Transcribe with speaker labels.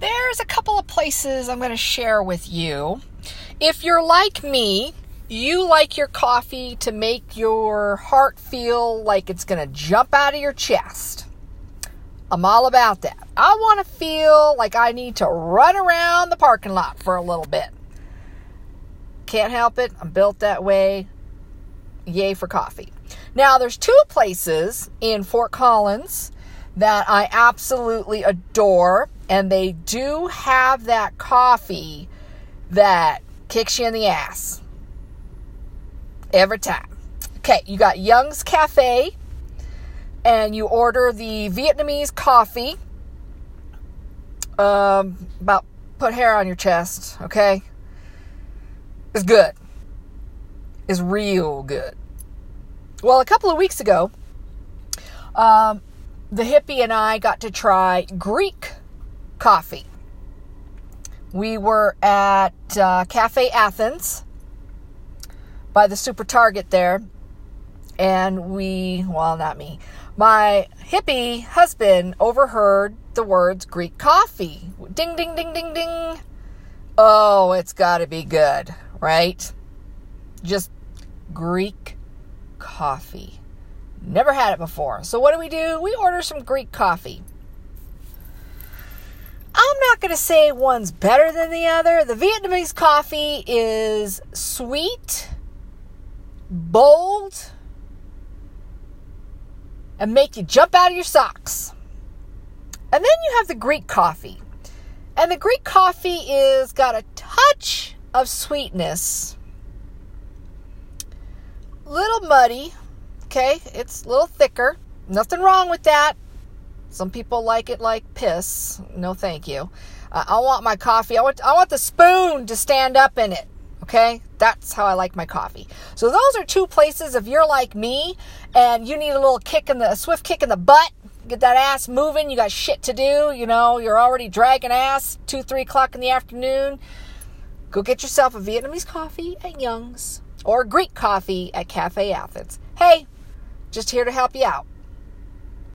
Speaker 1: there's a couple of places I'm going to share with you. If you're like me, you like your coffee to make your heart feel like it's going to jump out of your chest. I'm all about that. I want to feel like I need to run around the parking lot for a little bit. Can't help it. I'm built that way. Yay for coffee. Now, there's two places in Fort Collins that I absolutely adore, and they do have that coffee that kicks you in the ass every time. Okay, you got Young's Cafe, and you order the Vietnamese coffee. Um, about put hair on your chest, okay? It's good. It's real good. Well, a couple of weeks ago, um, the hippie and I got to try Greek coffee. We were at uh, Cafe Athens by the Super Target there, and we, well, not me, my hippie husband overheard the words Greek coffee. Ding, ding, ding, ding, ding. Oh, it's got to be good, right? Just Greek coffee. Never had it before. So, what do we do? We order some Greek coffee. I'm not going to say one's better than the other. The Vietnamese coffee is sweet, bold, and make you jump out of your socks. And then you have the Greek coffee. And the Greek coffee is got a touch of sweetness. Little muddy, okay? It's a little thicker. Nothing wrong with that. Some people like it like piss. No, thank you. Uh, I want my coffee. I want I want the spoon to stand up in it. Okay? That's how I like my coffee. So those are two places if you're like me and you need a little kick in the a swift kick in the butt, get that ass moving, you got shit to do, you know, you're already dragging ass, two, three o'clock in the afternoon. Go get yourself a Vietnamese coffee at Young's or Greek coffee at Cafe Athens. Hey, just here to help you out.